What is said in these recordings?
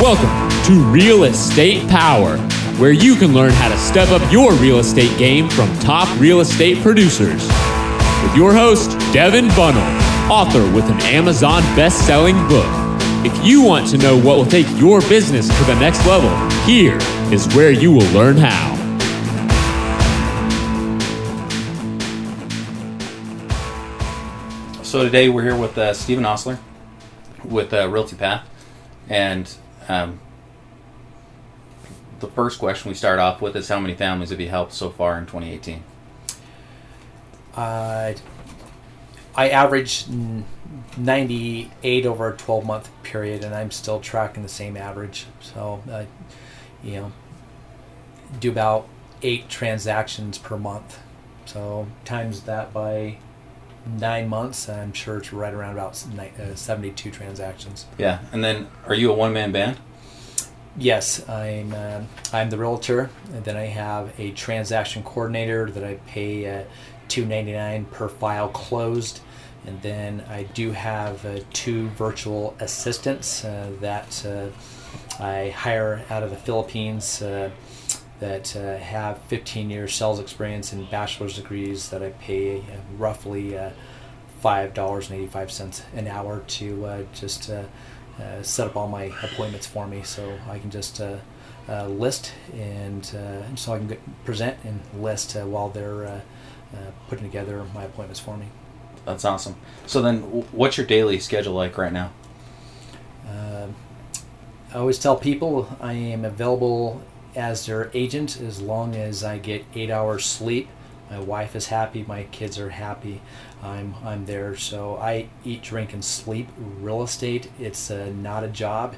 Welcome to Real Estate Power, where you can learn how to step up your real estate game from top real estate producers. With your host, Devin Bunnell, author with an Amazon best selling book. If you want to know what will take your business to the next level, here is where you will learn how. So today we're here with uh, Stephen Osler with uh, Realty Path, and um, the first question we start off with is how many families have you helped so far in 2018? Uh, I average 98 over a 12 month period, and I'm still tracking the same average. So, uh, you know, do about eight transactions per month. So, times that by nine months, I'm sure it's right around about uh, 72 transactions. Yeah, and then are you a one man band? Yes, I'm. Uh, I'm the realtor, and then I have a transaction coordinator that I pay uh, two ninety nine per file closed, and then I do have uh, two virtual assistants uh, that uh, I hire out of the Philippines uh, that have 15 years sales experience and bachelor's degrees that I pay uh, roughly uh, five dollars and eighty five cents an hour to uh, just uh, set up all my appointments for me so I can just uh, uh, list and so I can get, present and list while they're putting together my appointments for me. That's awesome. So then, what's your daily schedule like right now? Um, I always tell people I am available as their agent as long as I get eight hours sleep. My wife is happy, my kids are happy. I'm I'm there. So I eat, drink, and sleep real estate. It's a, not a job.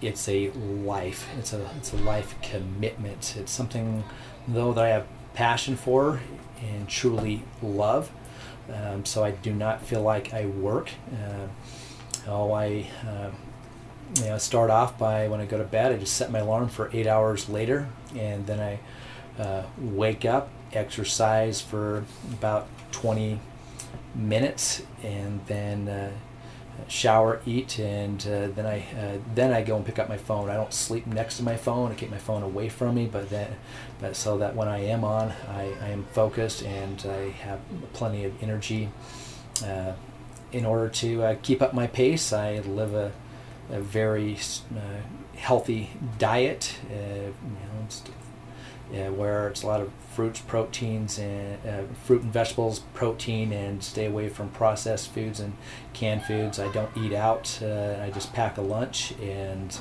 It's a life. It's a it's a life commitment. It's something though that I have passion for and truly love. Um, so I do not feel like I work. Uh, oh, I uh, you know start off by when I go to bed. I just set my alarm for eight hours later, and then I uh, wake up, exercise for about 20 minutes and then uh, shower, eat, and uh, then I uh, then I go and pick up my phone. I don't sleep next to my phone. I keep my phone away from me, but then but so that when I am on, I, I am focused and I have plenty of energy. Uh, in order to uh, keep up my pace, I live a, a very uh, healthy diet. you know, uh, where it's a lot of fruits, proteins, and uh, fruit and vegetables, protein, and stay away from processed foods and canned foods. I don't eat out. Uh, I just pack a lunch, and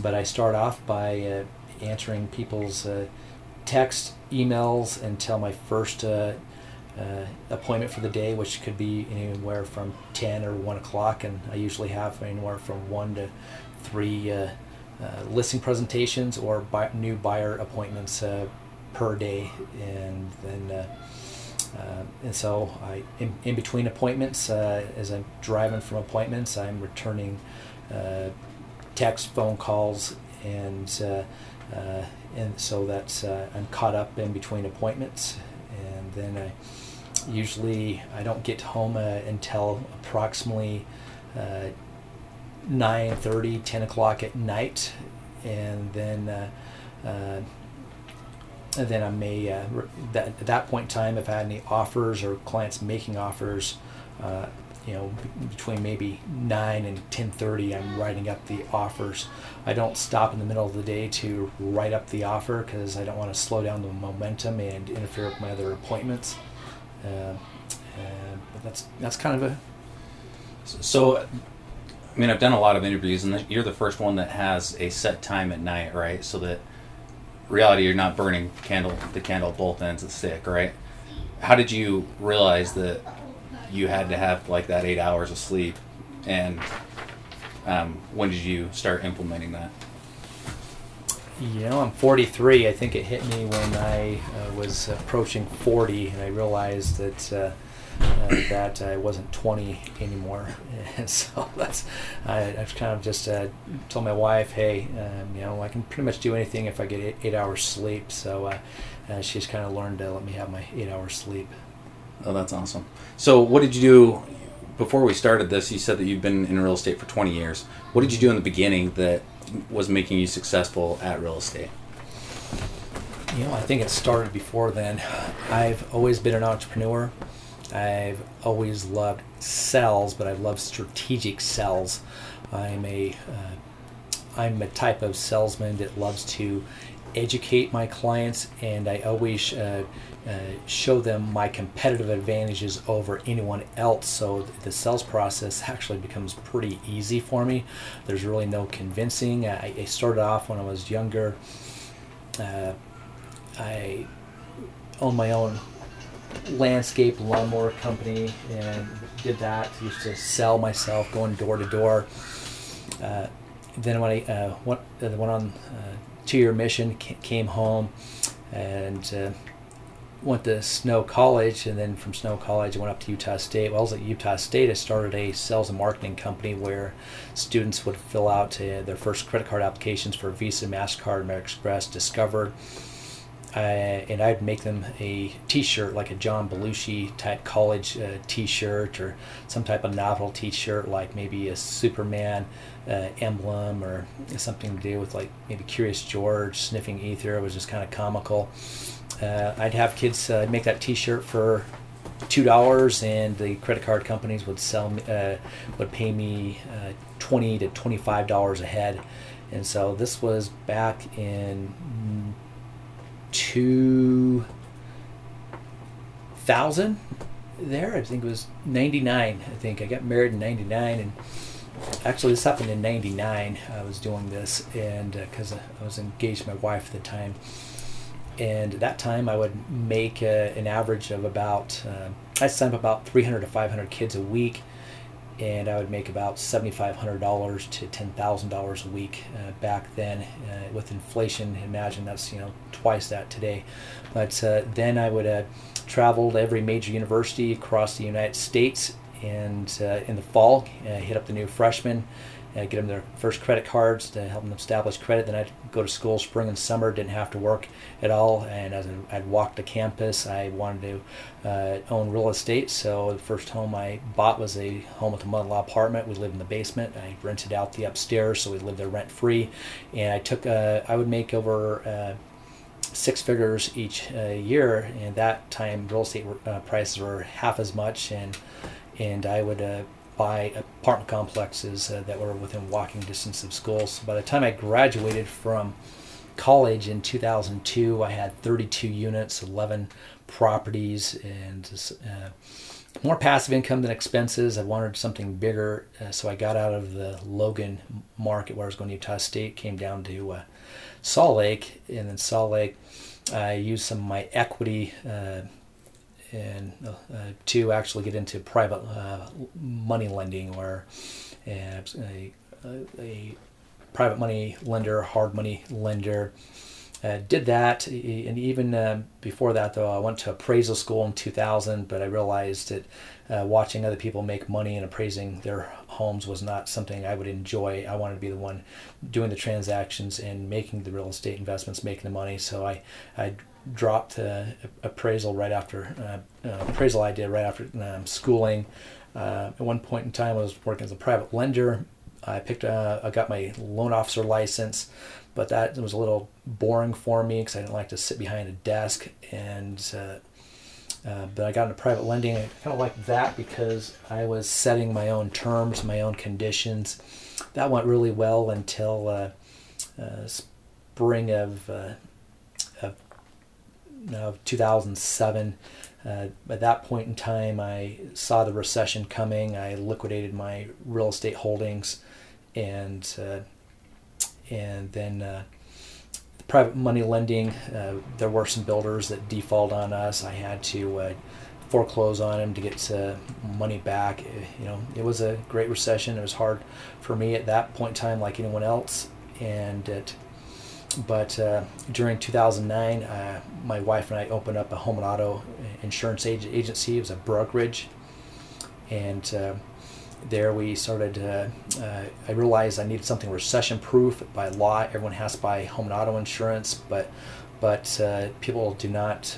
but I start off by uh, answering people's uh, text, emails until my first. Uh, appointment for the day, which could be anywhere from 10 or 1 o'clock, and I usually have anywhere from 1 to 3 uh, listing presentations or buy, new buyer appointments uh, per day, and then uh, uh, and so I in, in between appointments, as I'm driving from appointments, I'm returning text, phone calls, and and so that's I'm caught up in between appointments, and then I usually I don't get home until approximately. 9 30 10 o'clock at night and then uh, uh, then I may uh, that, at that point in time if I had any offers or clients making offers uh, you know between maybe 9 and 10:30 I'm writing up the offers I don't stop in the middle of the day to write up the offer because I don't want to slow down the momentum and interfere with my other appointments uh, but that's that's kind of a so I mean, I've done a lot of interviews, and you're the first one that has a set time at night, right? So that reality, you're not burning candle the candle both ends of the stick, right? How did you realize that you had to have like that eight hours of sleep, and um, when did you start implementing that? You know, I'm 43. I think it hit me when I uh, was approaching 40, and I realized that. Uh, uh, that I wasn't 20 anymore. And so that's, I, I've kind of just uh, told my wife, hey, um, you know, I can pretty much do anything if I get eight, eight hours sleep. So uh, uh, she's kind of learned to let me have my eight hours sleep. Oh, that's awesome. So what did you do before we started this? You said that you've been in real estate for 20 years. What did you do in the beginning that was making you successful at real estate? You know, I think it started before then. I've always been an entrepreneur. I've always loved sales, but I love strategic sales. I'm a uh, I'm a type of salesman that loves to educate my clients, and I always uh, uh, show them my competitive advantages over anyone else. So the sales process actually becomes pretty easy for me. There's really no convincing. I, I started off when I was younger. Uh, I owned my own landscape lawnmower company and did that. Used to sell myself, going door to door. Then when I uh, went, uh, went on uh, two-year mission, came home, and uh, went to Snow College, and then from Snow College, I went up to Utah State. While I was at Utah State, I started a sales and marketing company where students would fill out uh, their first credit card applications for Visa, Mastercard, American Express, Discover uh, and I'd make them a T-shirt, like a John Belushi type college uh, T-shirt, or some type of novel T-shirt, like maybe a Superman uh, emblem, or something to do with like maybe Curious George sniffing ether. It was just kind of comical. Uh, I'd have kids uh, make that T-shirt for two dollars, and the credit card companies would sell me, uh, would pay me twenty to twenty-five dollars a head. And so this was back in 2000 there. I think it was 99. I think I got married in 99 and actually this happened in 99. I was doing this and because uh, I was engaged to my wife at the time. And at that time I would make uh, an average of about, uh, I signed up about 300 to 500 kids a week and I would make about $7,500 to $10,000 a week uh, back then. Uh, with inflation, imagine that's you know twice that today. But uh, then I would uh, travel to every major university across the United States, and uh, in the fall, uh, hit up the new freshmen uh, get them their first credit cards to help them establish credit. Then I'd go to school spring and summer, didn't have to work at all. And as I'd walk to campus, I wanted to uh, own real estate. So the first home I bought was a home with a mother-in-law apartment. We lived in the basement. I rented out the upstairs, so we lived there rent free. And I took, uh, I would make over uh, six figures each uh, year. And that time, real estate uh, prices were half as much, and and I would buy apartment complexes uh, that were within walking distance of schools. So by the time I graduated from college in 2002, I had 32 units, 11 properties, and uh, more passive income than expenses. I wanted something bigger, uh, so I got out of the Logan market where I was going to Utah State, came down to uh, Salt Lake, and then Salt Lake. I used some of my equity uh, and uh, to actually get into private uh, money lending or a, a, private money lender, hard money lender. Uh, did that, and even uh, before that, though, I went to appraisal school in 2000. But I realized that uh, watching other people make money and appraising their homes was not something I would enjoy. I wanted to be the one doing the transactions and making the real estate investments, making the money. So I, I dropped uh, appraisal right after uh, uh, appraisal I did right after um, schooling. Uh, at one point in time, I was working as a private lender. I picked uh, I got my loan officer license, but that was a little boring for me because I didn't like to sit behind a desk. And uh, but I got into private lending. I kind of liked that because I was setting my own terms, my own conditions. That went really well until spring of of 2007. Uh, at that point in time, I saw the recession coming. I liquidated my real estate holdings, and uh, and then uh, private money lending. Uh, there were some builders that default on us. I had to uh, foreclose on them to get money back. You know, it was a great recession. It was hard for me at that point in time, like anyone else, and it but uh, during 2009, uh, my wife and I opened up a home and auto insurance agency. It was a brokerage, and uh, there we started. Uh, uh, I realized I needed something recession-proof. By law, everyone has to buy home and auto insurance, but but uh, people do not,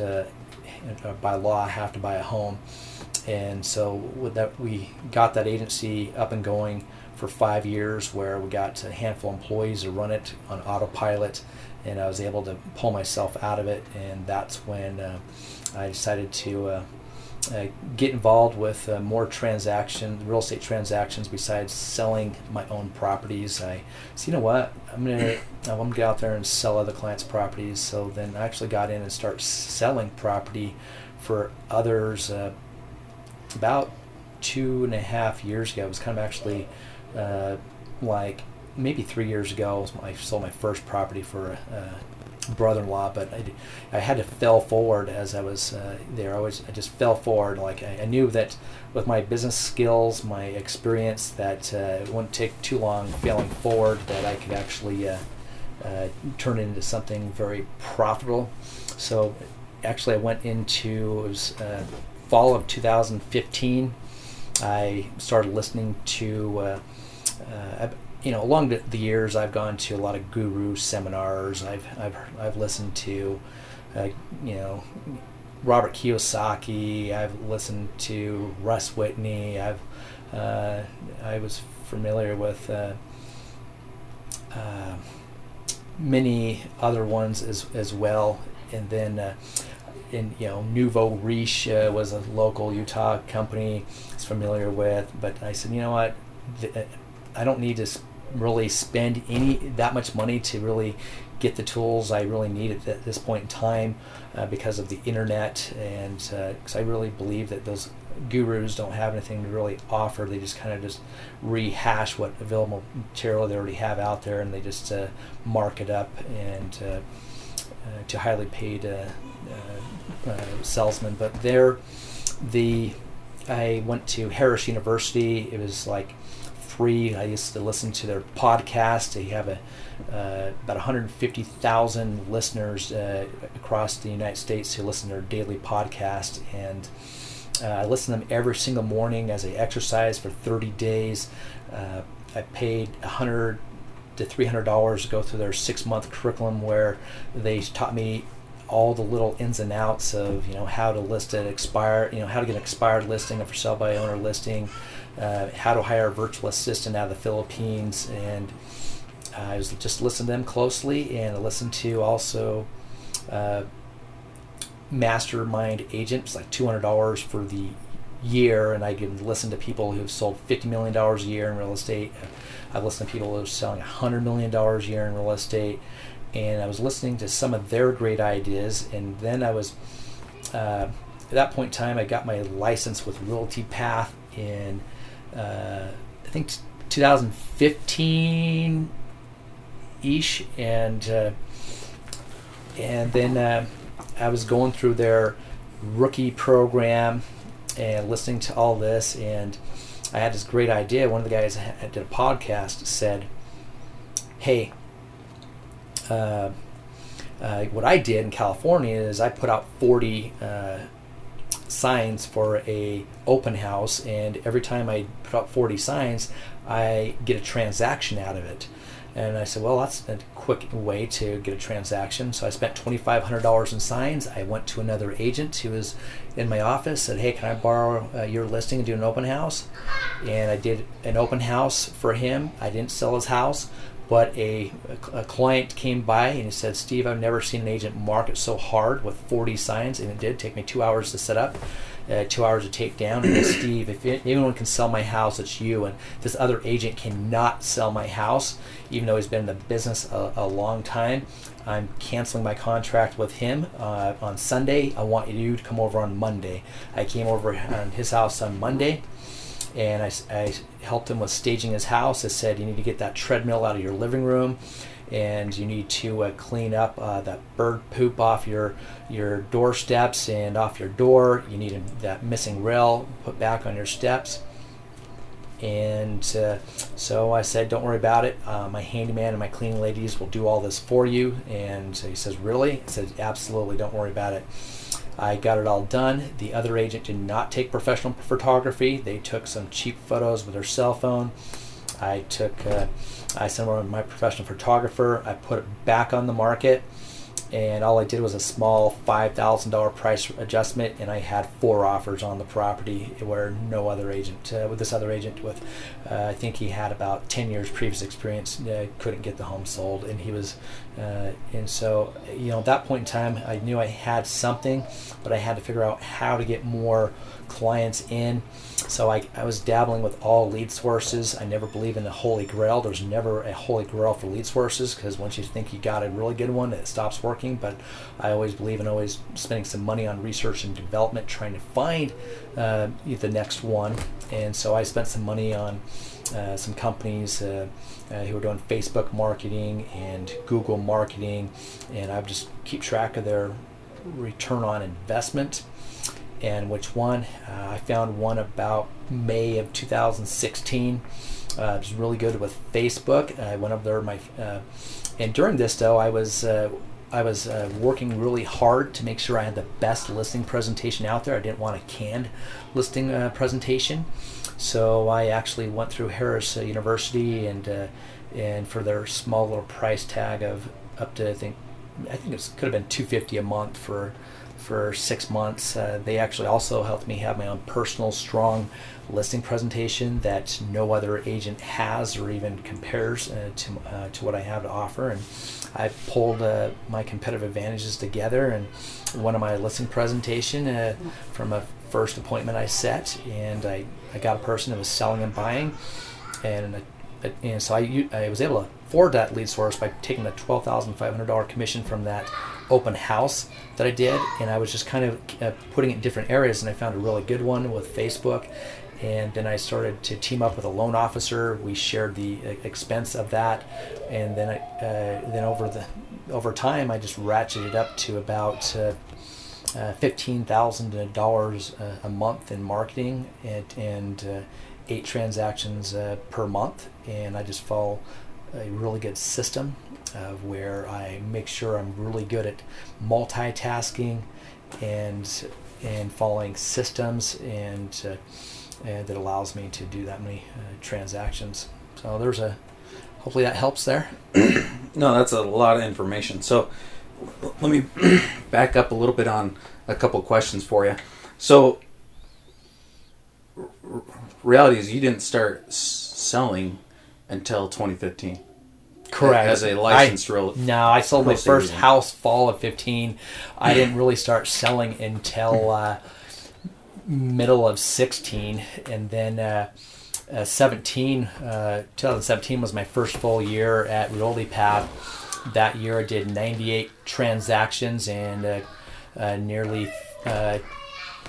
by law, have to buy a home. And so with that, we got that agency up and going for five years where we got a handful of employees to run it on autopilot, and I was able to pull myself out of it. And that's when uh, I decided to uh, uh, get involved with uh, more transaction, real estate transactions besides selling my own properties. I said, you know what, I'm gonna I'm gonna get out there and sell other clients' properties. So then I actually got in and start selling property for others. Uh, about two and a half years ago, it was kind of actually uh, like maybe three years ago. I sold my first property for a, brother-in-law, but I, I had to fell forward as I was uh, there. I was I just fell forward. Like I, I, knew that with my business skills, my experience, that uh, it wouldn't take too long failing forward that I could actually uh, uh turn it into something very profitable. So actually, I went into it was uh, fall of 2015. I started listening to. Uh, you know, along the, years, I've gone to a lot of guru seminars. I've I've I've listened to, uh, you know, Robert Kiyosaki. I've listened to Russ Whitney. I've uh, I was familiar with uh, uh many other ones as as well. And then, uh, in you know, Nouveau Riche uh, was a local Utah company. I was familiar with, but I said, you know what. The, I don't need to really spend any that much money to really get the tools I really need at, this point in time uh, because of the internet and because uh, I really believe that those gurus don't have anything to really offer. They just kind of just rehash what available material they already have out there and they just uh, mark it up and uh, uh, to highly paid uh, salesmen. But there the I went to Harris University. It was like I used to listen to their podcast. They have a uh, about 150,000 listeners uh, across the United States who listen to their daily podcast, and uh, I listen to them every single morning as I exercise for 30 days. Uh, I paid 100 to 300 dollars to go through their six month curriculum where they taught me all the little ins and outs of you know how to list an expired you know how to get an expired listing, a for sale by owner listing, uh, how to hire a virtual assistant out of the Philippines, and I was just listening to them closely, and I listened to also uh, Mastermind Agent. It's like two hundred dollars for the year, and I can listen to people who've sold fifty million dollars a year in real estate. I've listened to people who are selling hundred million dollars a year in real estate, and I was listening to some of their great ideas, and then I was. Uh, at that point in time, I got my license with Realty Path in uh, I think 2015 ish, and uh, and then uh, I was going through their rookie program and listening to all this, and I had this great idea. One of the guys that did a podcast said, "Hey." Uh, uh, what I did in California is I put out 40 uh, signs for a open house and every time I put up 40 signs I get a transaction out of it. And I said well that's a quick way to get a transaction. So I spent $2500 in signs. I went to another agent who was in my office said hey can I borrow uh, your listing and do an open house? And I did an open house for him. I didn't sell his house but a, a, client came by and he said, Steve, I've never seen an agent market so hard with 40 signs, and it did take me two hours to set up, uh, two hours to take down. And Steve, if anyone can sell my house, it's you. And this other agent cannot sell my house, even though he's been in the business a, a long time. I'm canceling my contract with him uh, on Sunday. I want you to come over on Monday. I came over on his house on Monday and I, I helped him with staging his house. I said, you need to get that treadmill out of your living room and you need to uh, clean up uh, that bird poop off your your doorsteps and off your door. You need that missing rail put back on your steps. And uh, so I said, don't worry about it. Uh, my handyman and my cleaning ladies will do all this for you. And he says, really? I said, absolutely, don't worry about it. I got it all done. The other agent did not take professional photography. They took some cheap photos with their cell phone. I took, uh, I sent over my professional photographer. I put it back on the market, and all I did was a small five thousand dollar price adjustment, and I had four offers on the property where no other agent uh, with this other agent with uh, I think he had about ten years previous experience uh, couldn't get the home sold, and he was uh, and so you know at that point in time I knew I had something, but I had to figure out how to get more clients in. So I, I was dabbling with all lead sources. I never believe in the holy grail. There's never a holy grail for lead sources because once you think you got a really good one, it stops working. But I always believe in always spending some money on research and development, trying to find uh, the next one. And so I spent some money on uh, some companies uh, uh, who were doing Facebook marketing and Google marketing, and I just keep track of their return on investment and which one. Uh, I found one about May of 2016. Uh, was really good with Facebook. I went up there, my, uh, and during this though, I was uh, I was uh, working really hard to make sure I had the best listing presentation out there. I didn't want a canned listing uh, presentation, so I actually went through Harris University and and for their small little price tag of up to I think I think it could have been 250 a month for for six months. Uh, they actually also helped me have my own personal strong listing presentation that no other agent has or even compares uh, to, uh, to what I have to offer. And I pulled uh, my competitive advantages together and one of my listing presentation uh, from a first appointment I set, and I, I got a person that was selling and buying, and uh, and so I, I was able to afford that lead source by taking the $12,500 commission from that open house that I did, and I was just kind of uh, putting it in different areas, and I found a really good one with Facebook. And then I started to team up with a loan officer. We shared the uh, expense of that, and then I, uh, then over the over time, I just ratcheted up to about uh, uh, fifteen thousand dollars a month in marketing and, and eight transactions per month, and I just follow a really good system where I make sure I'm really good at multitasking and and following systems and, uh, and that allows me to do that many uh, transactions. So there's a hopefully that helps there. no, that's a lot of information. So let me back up a little bit on a couple questions for you. So reality is you didn't start selling until 2015. Correct. As a licensed real. No, I sold my first agent. house fall of 15. I didn't really start selling until uh, middle of 16. And then uh, uh, 17, uh, 2017 was my first full year at Realty Path. That year I did 98 transactions and uh, uh, nearly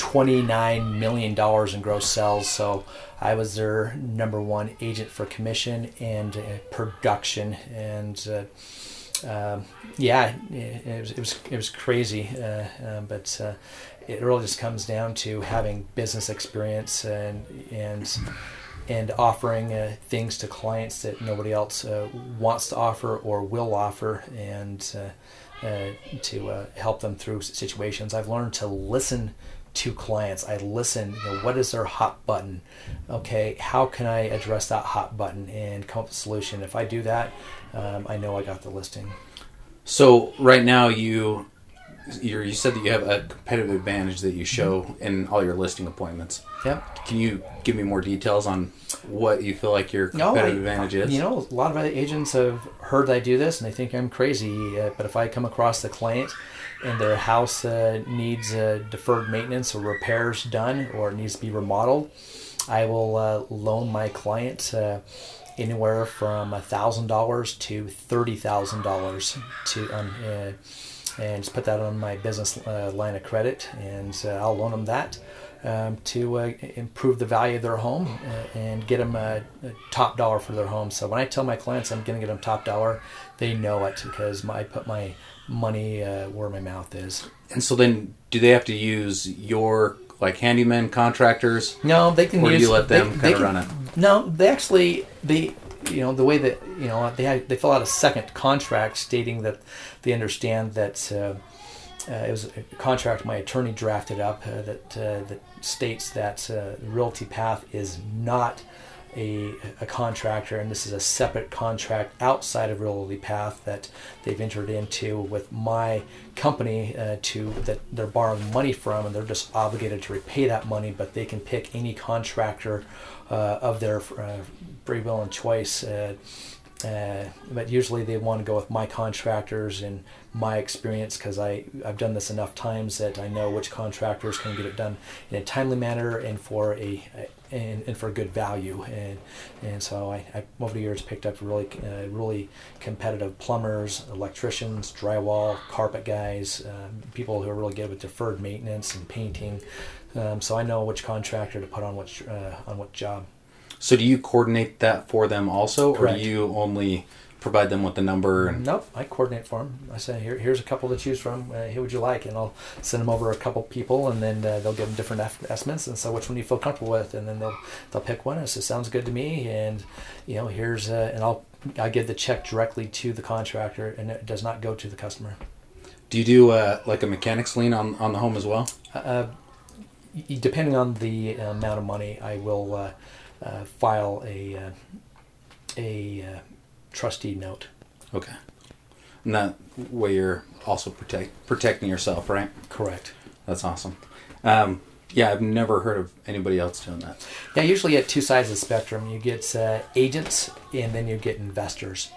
$29 million in gross sales. So I was their number one agent for commission and uh, production. And uh, uh, yeah, it, it, was, it, was, crazy. Uh, uh, but uh, it really just comes down to having business experience and, and, and offering things to clients that nobody else wants to offer or will offer. And to help them through situations. I've learned to listen to clients. I listen, you know, what is their hot button? Okay, how can I address that hot button and come up with a solution? If I do that, um, I know I got the listing. So right now you you you said that you have a competitive advantage that you show Mm-hmm. in all your listing appointments. Yep. Can you give me more details on what you feel like your competitive advantage is? You know, a lot of other agents have heard I do this and they think I'm crazy. Uh, but if I come across the client and their house uh, needs uh, deferred maintenance or repairs done or it needs to be remodeled, I will uh, loan my client uh, anywhere from thousand dollars to thirty thousand dollars to um, uh, and just put that on my business uh, line of credit, and uh, I'll loan them that um, to uh, improve the value of their home uh, and get them a, a, top dollar for their home. So when I tell my clients I'm going to get them top dollar, they know it because my, I put my money uh, where my mouth is. And so then, do they have to use your like handyman contractors? No, they can or use. do you let them they, kind of run it? No, they actually they you know the way that you know they had, they fill out a second contract stating that they understand that uh, uh, it was a contract my attorney drafted up uh, that uh, that states that uh, Realty Path is not a, a contractor, and this is a separate contract outside of Realty Path that they've entered into with my company uh, to that they're borrowing money from, and they're just obligated to repay that money, but they can pick any contractor uh, of their uh, free will and choice. Uh, uh, but usually they want to go with my contractors and my experience because I I've done this enough times that I know which contractors can get it done in a timely manner and for a, a and, and for good value and and so I, I over the years picked up really uh, really competitive plumbers, electricians, drywall, carpet guys, um, people who are really good with deferred maintenance and painting. Um, so I know which contractor to put on which uh, on what job. So do you coordinate that for them also, Correct. or do you only provide them with the number? And Nope, I coordinate for them. I say, Here, here's a couple to choose from. Uh, who would you like? And I'll send them over a couple people, and then uh, they'll give them different estimates. And so, which one do you feel comfortable with? And then they'll they'll pick one. And it sounds good to me. And you know, here's uh, and I'll I give the check directly to the contractor, and it does not go to the customer. do you do uh, like a mechanics lien on on the home as well? Uh, depending on the amount of money, I will uh, uh, file a uh, a uh, trustee note. Okay. And that way you're also protect protecting yourself, right? Correct. That's awesome. Um, yeah, I've never heard of anybody else doing that. Yeah, usually at two sides of the spectrum. You get uh, agents, and then you get investors.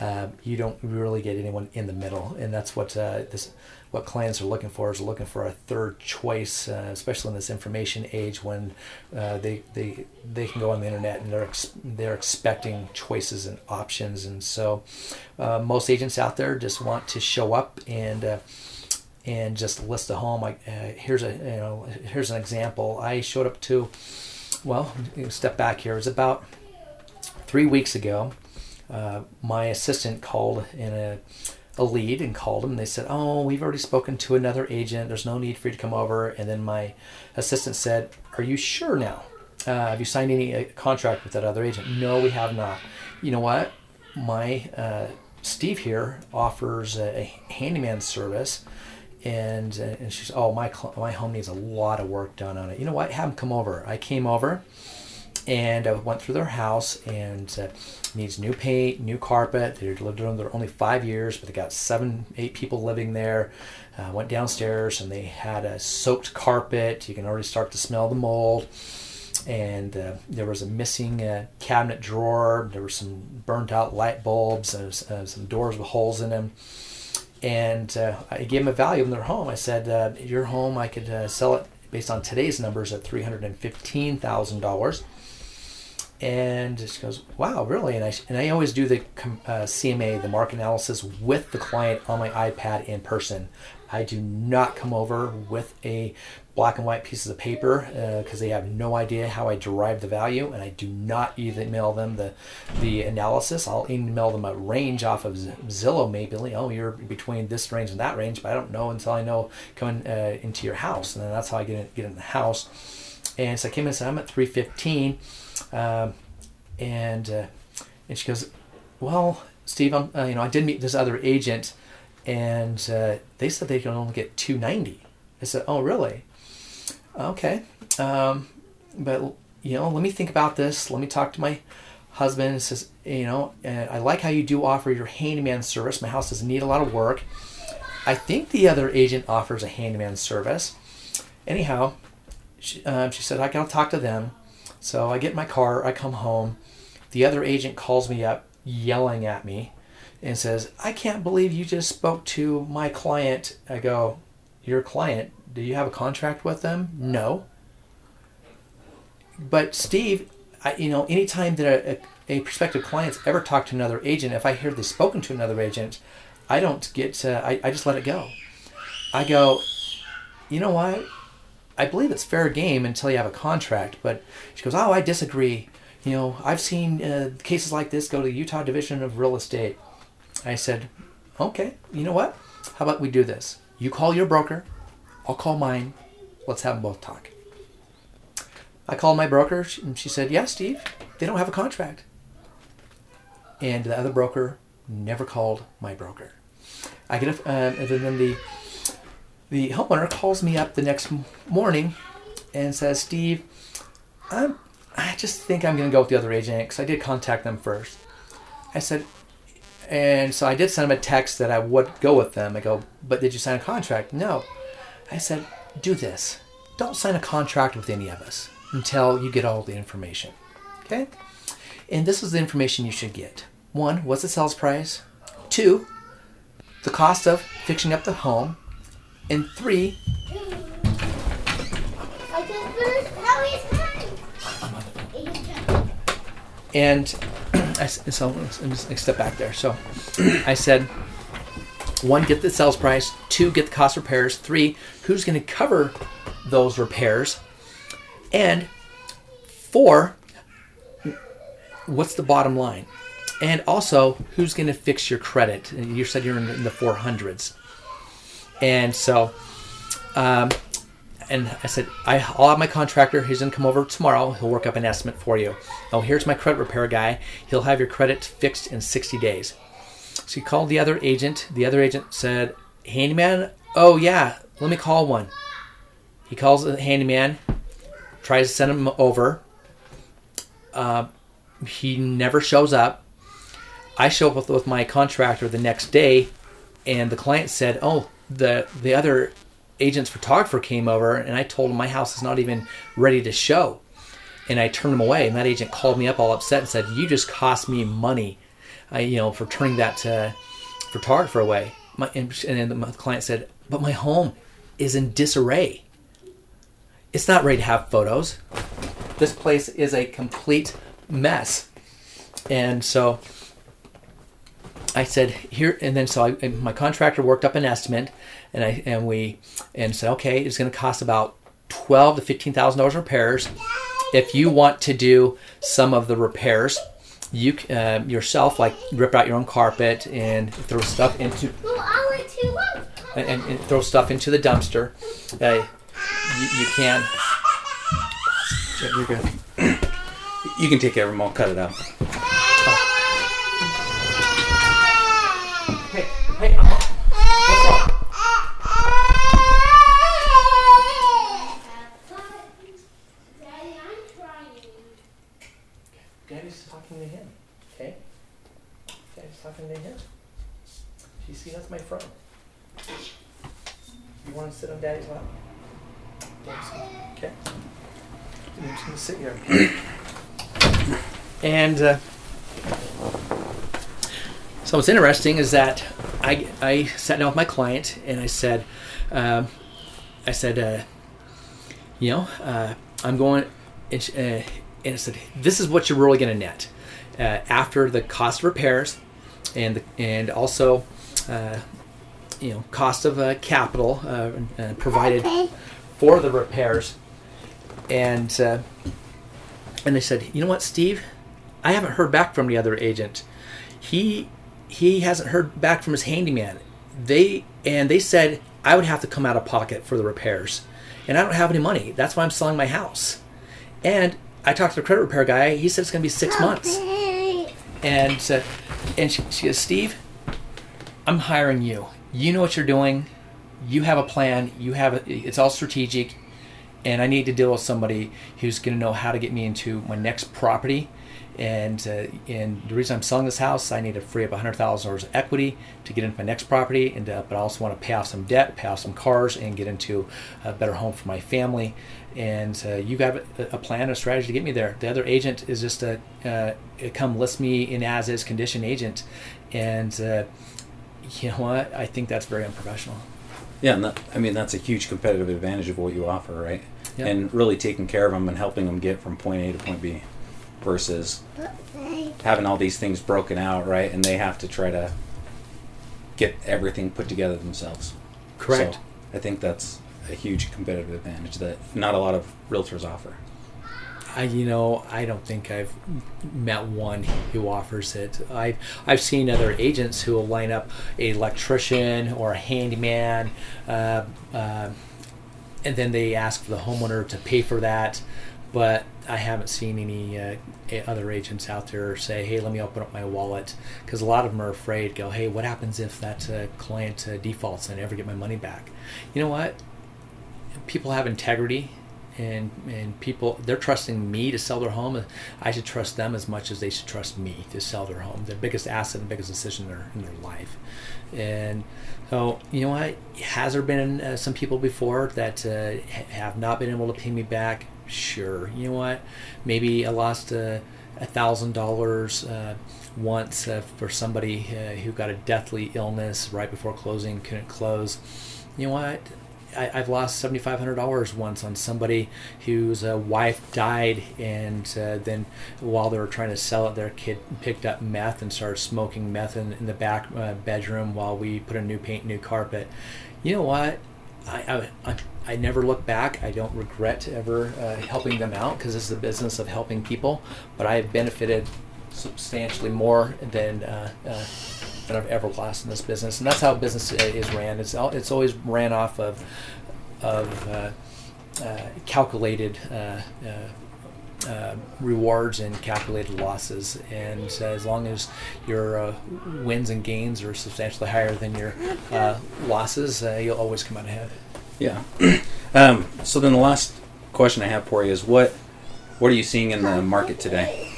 Uh, you don't really get anyone in the middle, and that's what uh, this what clients are looking for is looking for a third choice, uh, especially in this information age when uh, they they they can go on the internet and they're ex- they're expecting choices and options, and so uh, most agents out there just want to show up and uh, and just list a home. Like uh, here's a you know here's an example. I showed up to, well, step back here. It was about three weeks ago. Uh, my assistant called in a a lead and called them. They said, "Oh, we've already spoken to another agent. There's no need for you to come over." And then my assistant said, "Are you sure now? Uh, have you signed any uh, contract with that other agent?" No, we have not. You know what? My uh, Steve here offers a, a handyman service and uh, and she's oh my cl- my home needs a lot of work done on it. You know what? Have him come over. I came over, and I went through their house and uh, needs new paint, new carpet. They lived in there only five years, but they got seven, eight people living there. Uh, went downstairs and they had a soaked carpet. You can already start to smell the mold. And uh, there was a missing uh, cabinet drawer. There were some burnt out light bulbs. Uh, some doors with holes in them and uh, I gave them a value in their home. I said, uh, "Your home, I could uh, sell it based on today's numbers at three hundred and fifteen thousand dollars." And she goes, "Wow, really?" And I and I always do the uh, CMA, the market analysis, with the client on my iPad in person. I do not come over with a black and white pieces of paper because they have no idea how I derive the value, and I do not email them the the analysis. I'll email them a range off of Zillow, maybe. Oh, you're between this range and that range, but I don't know until I know coming uh, into your house, and then that's how I get in, get in the house. And so I came in and said, I'm at 315, um, and uh, and she goes, well, Steve, I'm, uh, you know, I did meet this other agent, and uh, they said they can only get 290. I said, oh, really? Okay, um, but you know, let me think about this. Let me talk to my husband. It says, you know, and I like how you do offer your handyman service. My house doesn't need a lot of work. I think the other agent offers a handyman service. Anyhow, she, um, she said I gotta talk to them. So I get my car. I come home. The other agent calls me up, yelling at me, and says, "I can't believe you just spoke to my client." I go, "Your client? Do you have a contract with them?" No. But Steve, I, you know, anytime that a, a, a prospective client's ever talked to another agent, if I hear they've spoken to another agent, I don't get. Uh, I I just let it go. I go, you know what? I believe it's fair game until you have a contract. But she goes, oh, I disagree. You know, I've seen uh, cases like this go to the Utah Division of Real Estate. I said, okay, you know what? How about we do this? You call your broker, I'll call mine. Let's have them both talk. I called my broker, and she said, yeah, Steve, they don't have a contract. And the other broker never called my broker. I get a, uh, and then the the homeowner calls me up the next morning and says, Steve, I'm I just think I'm going to go with the other agent because I did contact them first. I said, and so I did send them a text that I would go with them. I go, but did you sign a contract? No. I said, do this. Don't sign a contract with any of us until you get all the information. Okay? And this is the information you should get. One, what's the sales price? Two, the cost of fixing up the home. And three, and I, so me just step back there. So I said, one, get the sales price. Two, get the cost repairs. Three, who's going to cover those repairs? And four, what's the bottom line? And also, who's going to fix your credit? And You said you're in the 400s. And so, um, and I said, I, I'll have my contractor. He's gonna come over tomorrow. He'll work up an estimate for you. Oh, here's my credit repair guy. He'll have your credit fixed in 60 days. So he called the other agent. The other agent said, Handyman? Oh, yeah, let me call one. He calls the handyman, tries to send him over. Uh, he never shows up. I show up with, with my contractor the next day, and the client said, "Oh, the the other agent's photographer came over, and I told him my house is not even ready to show." And I turned him away, and that agent called me up all upset and said, "You just cost me money, I, you know, for turning that uh, photographer away." My, and then the client said, "But my home is in disarray. It's not ready to have photos. This place is a complete mess." And so I said here, and then so I, and my contractor worked up an estimate, and I and we and said okay, it's going to cost about twelve to fifteen thousand dollars repairs. If you want to do some of the repairs, you uh, yourself like rip out your own carpet and throw stuff into Well, I went to one. and, and throw stuff into the dumpster. Uh, you, you can. You're good. You can take care of them. I'll cut it out. Hey, hey, I'm, what's wrong? Daddy, I'm trying. Daddy's talking to him. Okay? Daddy's talking to him. You see, that's my phone. You want to sit on Daddy's lap? Daddy's- Okay. I'm just going to sit here. and uh, so what's interesting is that I, I sat down with my client and I said, um, I said, uh, you know, uh, I'm going, and, uh, and I said, this is what you're really going to net uh, after the cost of repairs, and the, and also, uh, you know, cost of uh, capital uh, uh, provided for the repairs, and uh, and they said, you know what, Steve, I haven't heard back from the other agent. He he hasn't heard back from his handyman. They and they said I would have to come out of pocket for the repairs, and I don't have any money. That's why I'm selling my house. And I talked to the credit repair guy. He said it's going to be six months. And uh, and she, she goes, Steve, I'm hiring you. You know what you're doing. You have a plan. You have a, it's all strategic, and I need to deal with somebody who's going to know how to get me into my next property. And uh, and the reason I'm selling this house, I need to free up hundred thousand dollars of equity to get into my next property, and uh, but I also want to pay off some debt, pay off some cars, and get into a better home for my family. And uh, you got a, plan, a strategy to get me there. The other agent is just a uh, come list me in as is condition agent, and uh, you know what? I think that's very unprofessional. Yeah, that, I mean that's a huge competitive advantage of what you offer, right? Yeah. And really taking care of them and helping them get from point A to point B, versus having all these things broken out, right? And they have to try to get everything put together themselves. Correct. So I think that's a huge competitive advantage that not a lot of realtors offer. I, you know, I don't think I've met one who offers it. I've I've seen other agents who will line up a electrician or a handyman, uh, uh, and then they ask the homeowner to pay for that. But I haven't seen any uh, other agents out there say, "Hey, let me open up my wallet," because a lot of them are afraid. Go, "Hey, what happens if that uh, client uh, defaults and I never get my money back?" You know what? people have integrity and and people they're trusting me to sell their home. I should trust them as much as they should trust me to sell their home. Their biggest asset and biggest decision in their in their life, and so you know what? Has there been uh, some people before that uh, have not been able to pay me back? Sure. You know what? Maybe I lost a thousand dollars uh, once uh, for somebody uh, who got a deathly illness right before closing, couldn't close. You know what? I, I've lost seventy five hundred dollars once on somebody whose uh, wife died, and uh, then while they were trying to sell it, their kid picked up meth and started smoking meth in, in the back uh, bedroom while we put a new paint, new carpet. You know what? I, I, I, I never look back. I don't regret ever uh, helping them out because is the business of helping people. But I have benefited substantially more than uh, uh, than I've ever lost in this business, and that's how business is ran. It's al- it's always ran off of of uh, uh, calculated. Uh, uh, uh, rewards and calculated losses, and uh, as long as your uh, wins and gains are substantially higher than your uh, losses, uh, you'll always come out ahead. Yeah. um, so then the last question I have for you is what what are you seeing in the market today,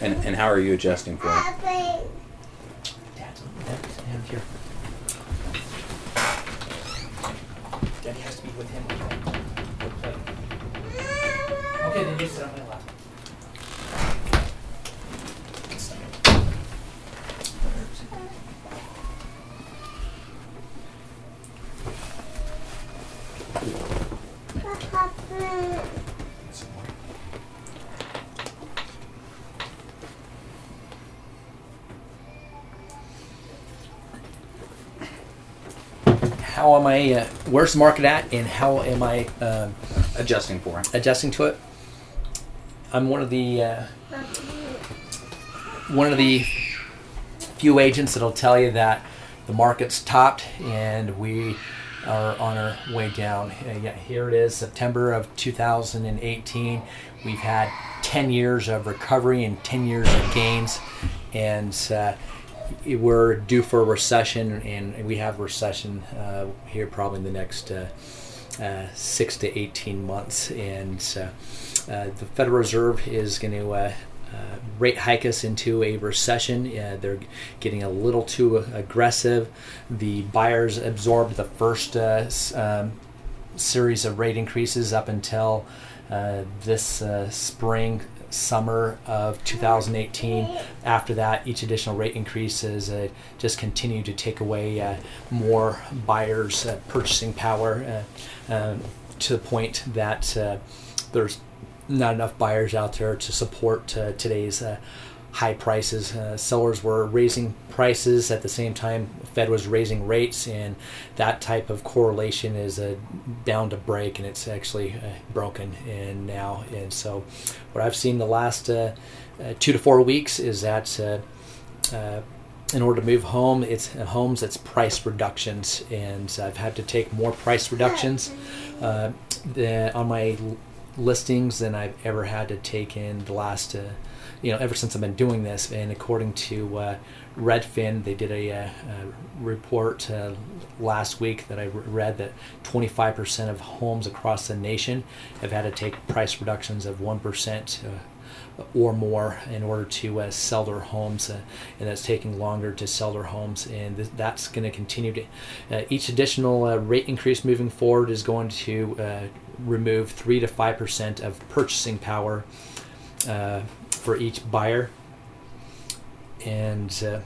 and and how are you adjusting for it? Here. Daddy has to be with him. Okay, then you sit on my How am I? Uh, where's the market at, and how am I um, Adjusting for it. adjusting to it? I'm one of the uh, one of the few agents that'll tell you that the market's topped and we are on our way down. Uh, yeah, here it is, September of 2018. We've had 10 years of recovery and 10 years of gains, and uh, we're due for a recession, and we have recession uh, here probably in the next. Uh, uh, six to 18 months. And uh, uh, the Federal Reserve is going to rate hike us into a recession. They're getting a little too aggressive. The buyers absorbed the first um, series of rate increases up until uh, this uh, spring summer of 2018 after that each additional rate increase has uh, just continued to take away uh, more buyers uh, purchasing power uh, um, to the point that uh, there's not enough buyers out there to support uh, today's high prices. Sellers were raising prices at the same time Fed was raising rates, and that type of correlation is uh, down to break, and it's actually uh, broken and now. And so, what I've seen the last uh, uh, two to four weeks is that. Uh, uh, in order to move home, it's uh, homes. It's price reductions, and I've had to take more price reductions the, on my listings than I've ever had to take in the last, uh, you know, ever since I've been doing this. And according to uh, Redfin, they did a, uh uh report uh, last week that I read that 25% of homes across the nation have had to take price reductions of 1%. Uh, or more in order to uh, sell their homes, uh, and that's taking longer to sell their homes, and th- that's going to continue to. Uh, each additional rate increase moving forward is going to remove three to five percent of purchasing power for each buyer, and uh,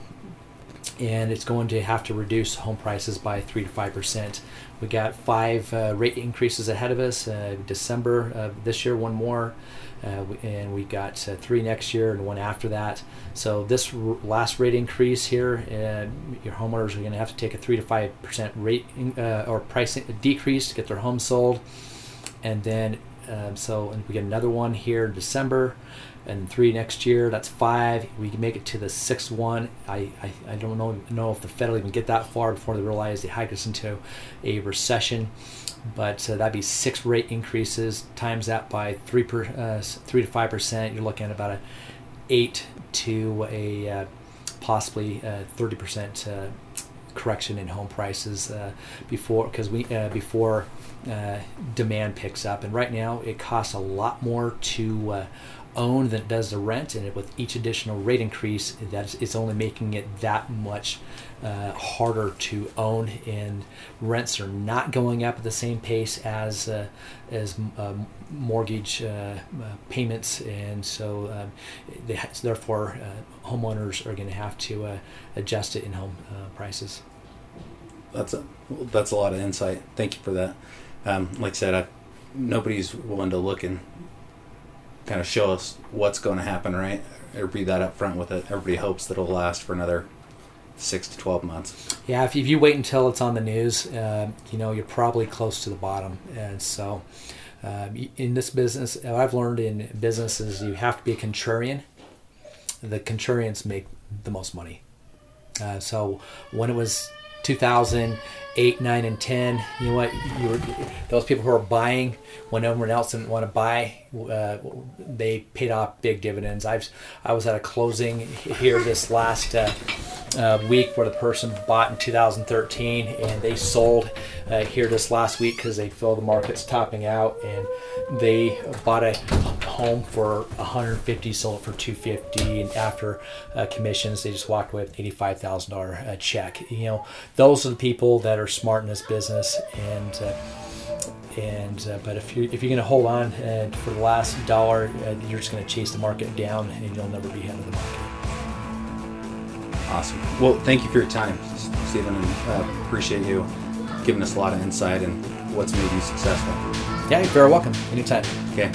and it's going to have to reduce home prices by three to five percent. We got five uh, rate increases ahead of us. Uh, December of this year, one more, uh, and we got uh, three next year and one after that. So this r- last rate increase here, uh, your homeowners are going to have to take a three to five percent rate in- or price decrease to get their home sold, and then um, so and we get another one here in December, and three next year. That's five. We can make it to the sixth one. I, I, I don't know know if the Fed will even get that far before they realize they hike us into a recession. But uh, that'd be six rate increases times that by three per uh, three to five percent. You're looking at about a eight to a uh, possibly uh, thirty percent uh, correction in home prices uh, before because we before demand picks up. And right now, it costs a lot more to uh, own than it does to rent. And with each additional rate increase, that's it's only making it that much uh, harder to own. And rents are not going up at the same pace as uh, as uh, mortgage uh, uh, payments, and so um, they, therefore uh, homeowners are going to have to adjust it in home prices. That's a that's a lot of insight. Thank you for that. Um, like I said, I, nobody's willing to look and kind of show us what's going to happen, right? Or be that up front with it. Everybody hopes that it'll last for another six to twelve months. Yeah, if, if you wait until it's on the news, uh, you know you're probably close to the bottom, and so. Uh, in this business, I've learned in business is you have to be a contrarian. The contrarians make the most money. Uh, so when it was 2008, 9, and 10, you know what? You were those people who are buying when everyone else didn't want to buy. Uh, they paid off big dividends. I've I was at a closing here this last. Uh, uh, week where the person bought in 2013 and they sold uh, here this last week because they feel the market's topping out and they bought a home for 150 sold for 250 and after uh, commissions they just walked away with $85000 uh, check you know those are the people that are smart in this business and uh, and uh, but if you if you're going to hold on uh, for the last dollar, uh, you're just going to chase the market down, and you'll never be ahead of the market. Awesome. Well, thank you for your time, Stephen, and uh, appreciate you giving us a lot of insight and what's made you successful. Yeah, you're very welcome. Anytime. Okay.